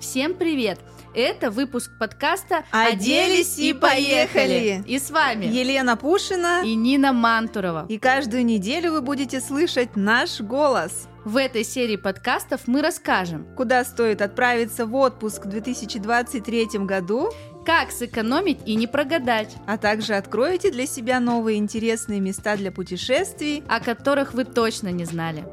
Всем привет! Это выпуск подкаста «Оделись и поехали!» И с вами Елена Пушина и Нина Мантурова. И каждую неделю вы будете слышать наш голос. В этой серии подкастов мы расскажем, куда стоит отправиться в отпуск в 2023 году, как сэкономить и не прогадать, а также откроете для себя новые интересные места для путешествий, о которых вы точно не знали.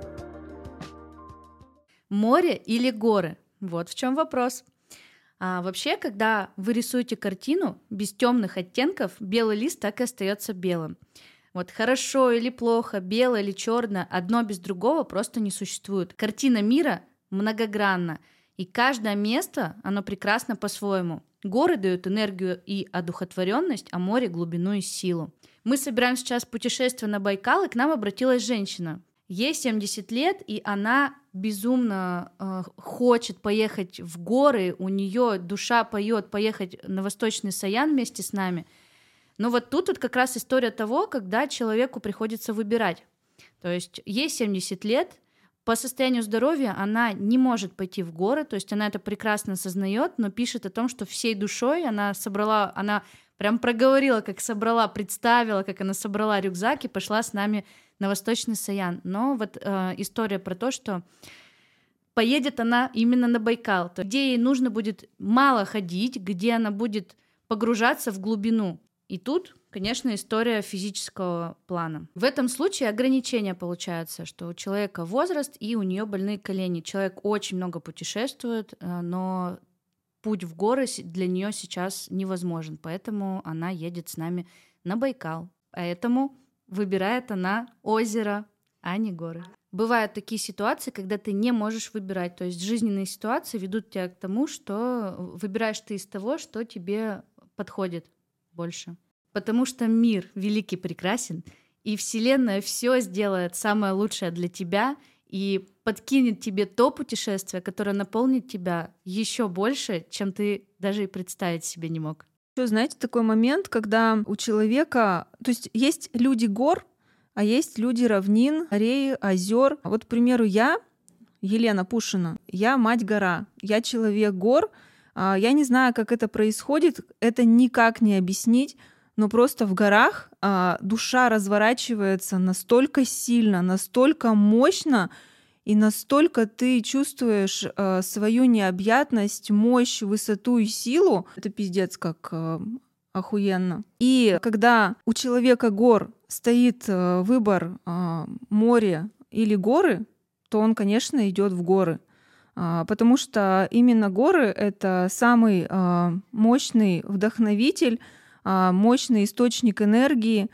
Море или горы? Вот в чем вопрос. А вообще, когда вы рисуете картину без темных оттенков, белый лист так и остается белым. Вот хорошо или плохо, белое или черное, одно без другого просто не существует. Картина мира многогранна, и каждое место, оно прекрасно по-своему. Горы дают энергию и одухотворенность, а море — глубину и силу. Мы собираем сейчас путешествие на Байкал, и к нам обратилась женщина. Ей 70 лет, и она безумно э, хочет поехать в горы, у нее душа поет поехать на Восточный Саян вместе с нами. Но вот тут вот как раз история того, когда человеку приходится выбирать. То есть ей 70 лет, по состоянию здоровья она не может пойти в горы, то есть она это прекрасно осознает, но пишет о том, что всей душой она собрала, она прям проговорила, как собрала, представила, как она собрала рюкзак и пошла с нами на Восточный Саян. Но вот э, история про то, что поедет она именно на Байкал, где ей нужно будет мало ходить, где она будет погружаться в глубину. И тут, конечно, история физического плана. В этом случае ограничения получаются, что у человека возраст и у нее больные колени. Человек очень много путешествует, э, но путь в горы для нее сейчас невозможен, поэтому она едет с нами на Байкал. Поэтому выбирает она озеро, а не горы. Бывают такие ситуации, когда ты не можешь выбирать. То есть жизненные ситуации ведут тебя к тому, что выбираешь ты из того, что тебе подходит больше. Потому что мир великий прекрасен, и Вселенная все сделает самое лучшее для тебя и подкинет тебе то путешествие, которое наполнит тебя еще больше, чем ты даже и представить себе не мог. Еще, знаете, такой момент, когда у человека... То есть есть люди гор, а есть люди равнин, морей, озер. Вот, к примеру, я, Елена Пушина, я мать гора, я человек гор. А, я не знаю, как это происходит, это никак не объяснить, но просто в горах а, душа разворачивается настолько сильно, настолько мощно, и настолько ты чувствуешь э, свою необъятность, мощь, высоту и силу, это пиздец как э, охуенно. И когда у человека гор стоит э, выбор э, море или горы, то он, конечно, идет в горы. Э, потому что именно горы это самый э, мощный вдохновитель, мощный источник энергии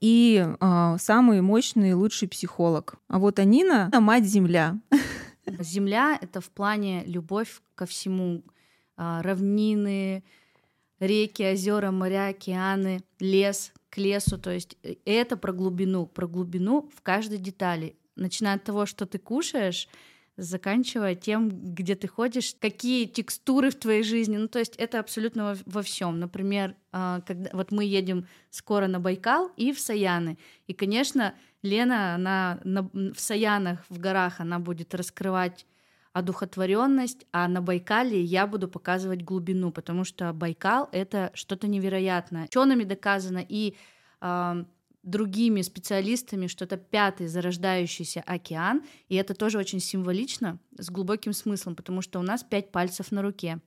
и э, самый мощный и лучший психолог. А вот Анина — мать Земля. Земля — это в плане любовь ко всему. Э, равнины, реки, озера, моря, океаны, лес к лесу. То есть э, это про глубину, про глубину в каждой детали. Начиная от того, что ты кушаешь, заканчивая тем, где ты ходишь, какие текстуры в твоей жизни. Ну, то есть это абсолютно во, во всем. Например, а, когда вот мы едем скоро на Байкал и в Саяны. И, конечно, Лена, она на, в Саянах, в горах, она будет раскрывать одухотворенность, а на Байкале я буду показывать глубину, потому что Байкал — это что-то невероятное. Учеными доказано и э, другими специалистами, что это пятый зарождающийся океан, и это тоже очень символично, с глубоким смыслом, потому что у нас пять пальцев на руке,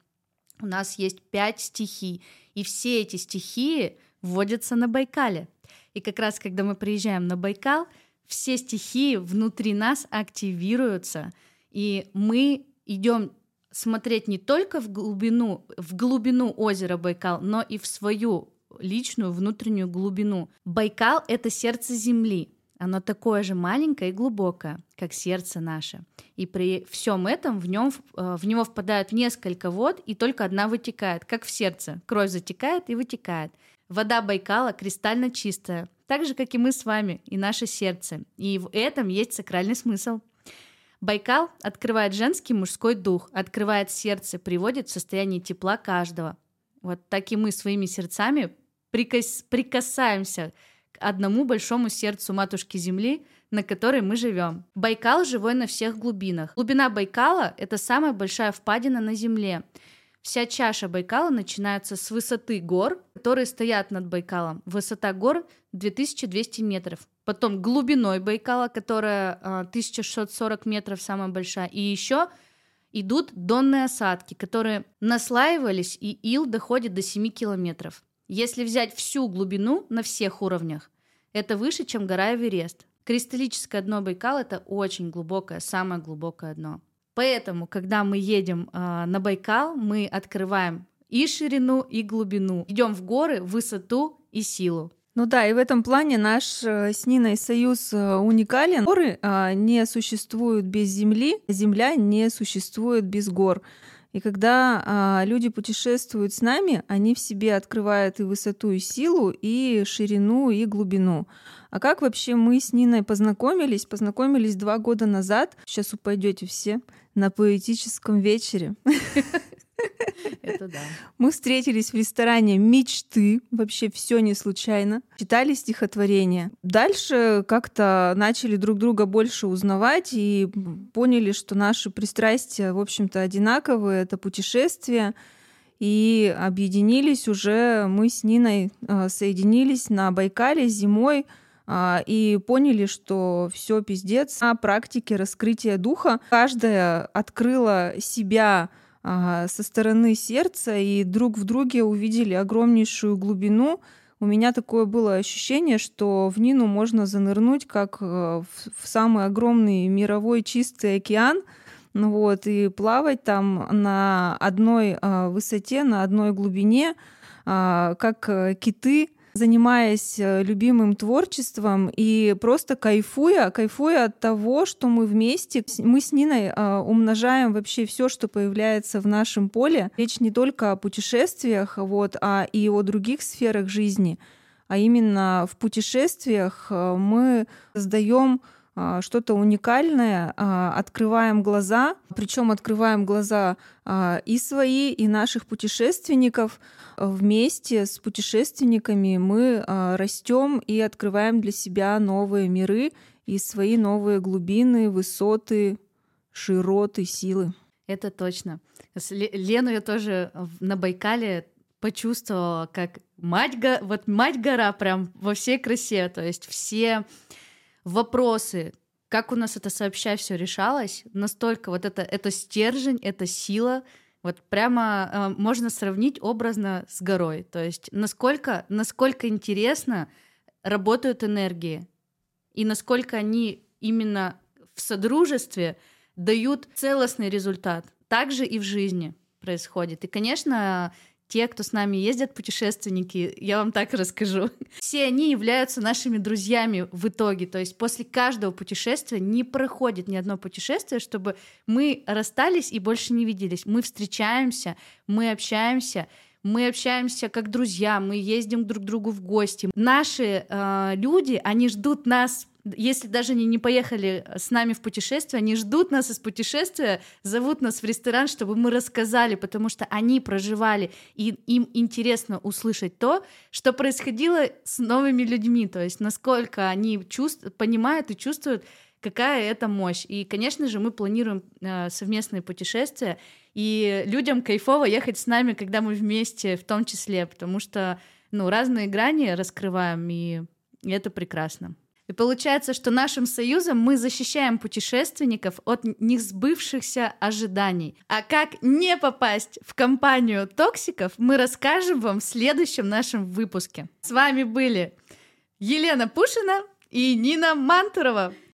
у нас есть пять стихий, и все эти стихии вводятся на Байкале. И как раз, когда мы приезжаем на Байкал, все стихии внутри нас активируются, и мы идем смотреть не только в глубину, в глубину озера Байкал, но и в свою личную внутреннюю глубину. Байкал — это сердце Земли. Оно такое же маленькое и глубокое, как сердце наше. И при всем этом в, нем, э, в него впадают несколько вод, и только одна вытекает, как в сердце. Кровь затекает и вытекает. Вода Байкала кристально чистая, так же, как и мы с вами, и наше сердце. И в этом есть сакральный смысл. Байкал открывает женский мужской дух, открывает сердце, приводит в состояние тепла каждого. Вот так и мы своими сердцами прикас... прикасаемся к одному большому сердцу Матушки Земли, на которой мы живем. Байкал живой на всех глубинах. Глубина Байкала — это самая большая впадина на Земле. Вся чаша Байкала начинается с высоты гор, которые стоят над Байкалом. Высота гор 2200 метров. Потом глубиной Байкала, которая 1640 а, метров, самая большая. И еще идут донные осадки, которые наслаивались, и ил доходит до 7 километров. Если взять всю глубину на всех уровнях, это выше, чем гора Эверест. Кристаллическое дно Байкала — это очень глубокое, самое глубокое дно. Поэтому, когда мы едем э, на Байкал, мы открываем и ширину, и глубину. Идем в горы, высоту и силу. Ну да, и в этом плане наш э, с Ниной союз э, уникален. Горы э, не существуют без земли, земля не существует без гор. И когда а, люди путешествуют с нами, они в себе открывают и высоту, и силу, и ширину, и глубину. А как вообще мы с Ниной познакомились? Познакомились два года назад. Сейчас упадете все на поэтическом вечере. Это да. Мы встретились в ресторане «Мечты». Вообще все не случайно. Читали стихотворение. Дальше как-то начали друг друга больше узнавать и поняли, что наши пристрастия, в общем-то, одинаковые. Это путешествия. И объединились уже, мы с Ниной а, соединились на Байкале зимой а, и поняли, что все пиздец. На практике раскрытия духа каждая открыла себя со стороны сердца и друг в друге увидели огромнейшую глубину. У меня такое было ощущение, что в Нину можно занырнуть как э, в самый огромный мировой чистый океан, вот, и плавать там на одной а, высоте, на одной глубине, а, как э, киты, занимаясь э, любимым творчеством и просто кайфуя, кайфуя от того, что мы вместе, мы с Ниной э, умножаем вообще все, что появляется в нашем поле. Речь не только о путешествиях, вот, а и о других сферах жизни. А именно в путешествиях э, мы создаем а, что-то уникальное, а, открываем глаза, причем открываем глаза а, и свои, и наших путешественников. Вместе с путешественниками мы растем и открываем для себя новые миры и свои новые глубины, высоты, широты, силы. Это точно. Лену я тоже на Байкале почувствовала, как мать, вот мать гора прям во всей красе, то есть все вопросы, как у нас это сообща все решалось, настолько вот это, это стержень, это сила, вот прямо э, можно сравнить образно с горой. То есть насколько, насколько интересно работают энергии и насколько они именно в содружестве дают целостный результат. Также и в жизни происходит. И, конечно, те, кто с нами ездят, путешественники, я вам так расскажу. Все они являются нашими друзьями в итоге. То есть после каждого путешествия не проходит ни одно путешествие, чтобы мы расстались и больше не виделись. Мы встречаемся, мы общаемся, мы общаемся как друзья, мы ездим друг к другу в гости. Наши э, люди, они ждут нас если даже они не поехали с нами в путешествие, они ждут нас из путешествия, зовут нас в ресторан, чтобы мы рассказали, потому что они проживали, и им интересно услышать то, что происходило с новыми людьми, то есть насколько они чувств... понимают и чувствуют, какая это мощь. И, конечно же, мы планируем э, совместные путешествия, и людям кайфово ехать с нами, когда мы вместе, в том числе, потому что ну, разные грани раскрываем, и это прекрасно. И получается, что нашим союзом мы защищаем путешественников от несбывшихся ожиданий. А как не попасть в компанию токсиков, мы расскажем вам в следующем нашем выпуске. С вами были Елена Пушина и Нина Мантурова.